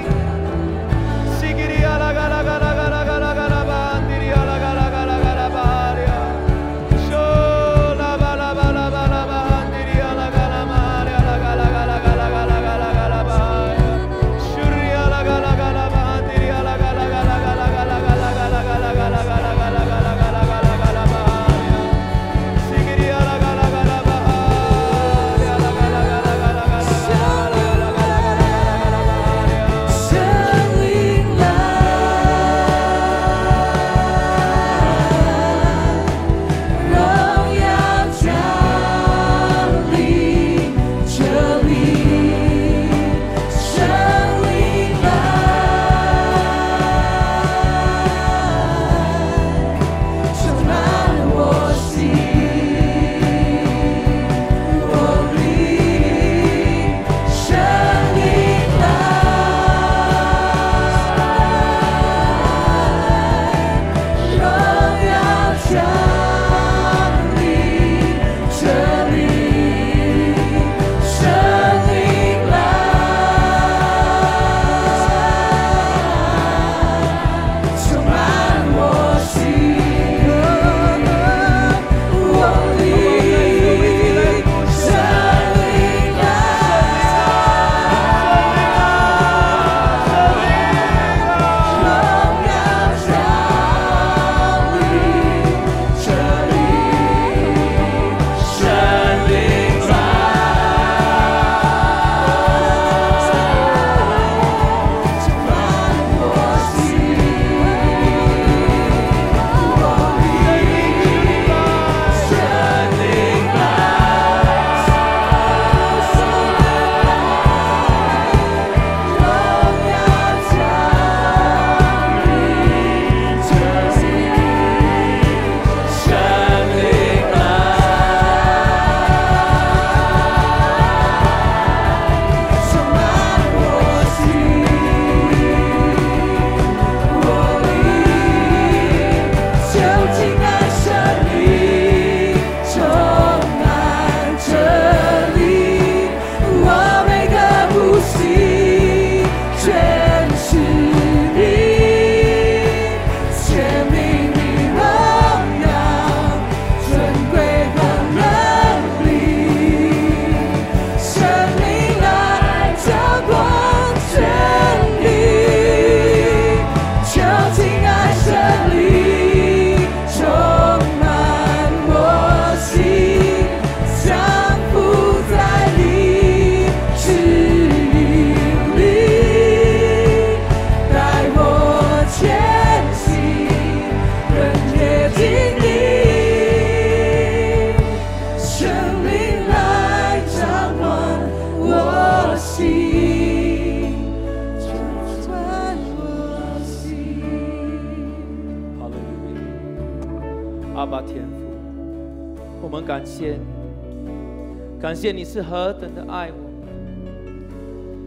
是何等的爱我，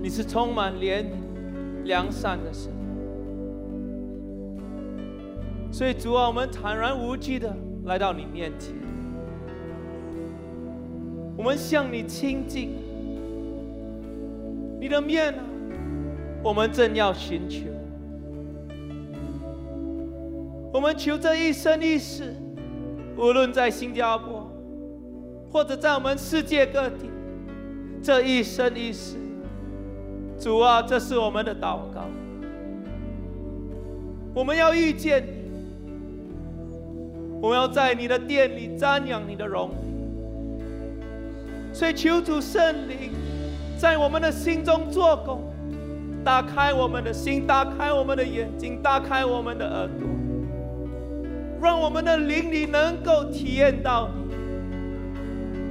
你是充满怜悯、良善的神。所以主啊，我们坦然无惧的来到你面前，我们向你亲近，你的面啊，我们正要寻求，我们求这一生一世，无论在新加坡。或者在我们世界各地，这一生一世，主啊，这是我们的祷告。我们要遇见你，我要在你的殿里瞻仰你的荣。所以求主圣灵在我们的心中做工，打开我们的心，打开我们的眼睛，打开我们的耳朵，让我们的灵里能够体验到你。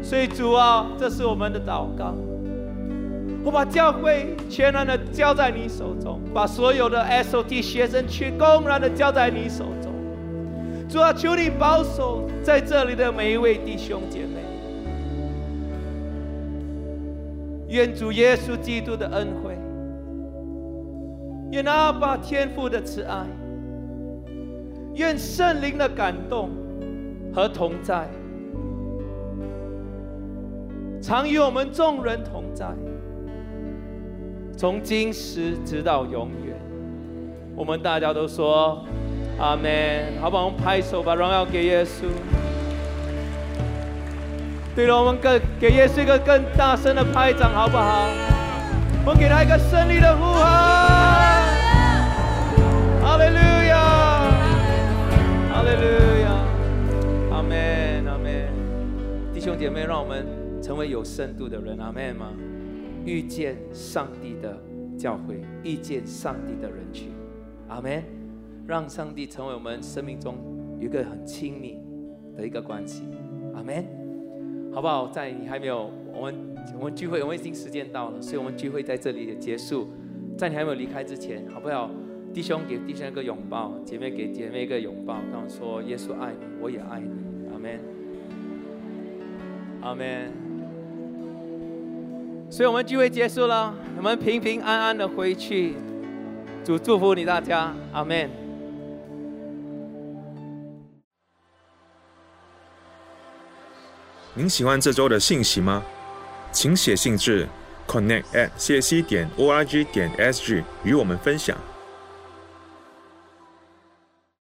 所以主啊，这是我们的祷告。我把教会全然的交在你手中，把所有的 SOT 学生全公然的交在你手中。主啊，求你保守在这里的每一位弟兄姐妹。愿主耶稣基督的恩惠，愿阿爸天父的慈爱，愿圣灵的感动和同在，常与我们众人同在。从今时直到永远，我们大家都说阿门。好不好？我们拍手，把荣耀给耶稣。对了，我们更给耶稣一个更大声的拍掌，好不好？我们给他一个胜利的呼喊。哈利路亚，哈利路亚，阿门，阿门。弟兄姐妹，让我们成为有深度的人，阿门吗？遇见上帝的教会，遇见上帝的人群，阿门。让上帝成为我们生命中一个很亲密的一个关系，阿门。好不好？在你还没有我们我们聚会，我们已经时间到了，所以我们聚会在这里也结束。在你还没有离开之前，好不好？弟兄给弟兄一个拥抱，姐妹给姐妹一个拥抱，跟我说：耶稣爱你，我也爱你，阿门，阿门。所以我们聚会结束了，我们平平安安的回去。主祝福你大家，阿门。您喜欢这周的信息吗？请写信至 connect at c c 点 o r g 点 s g 与我们分享。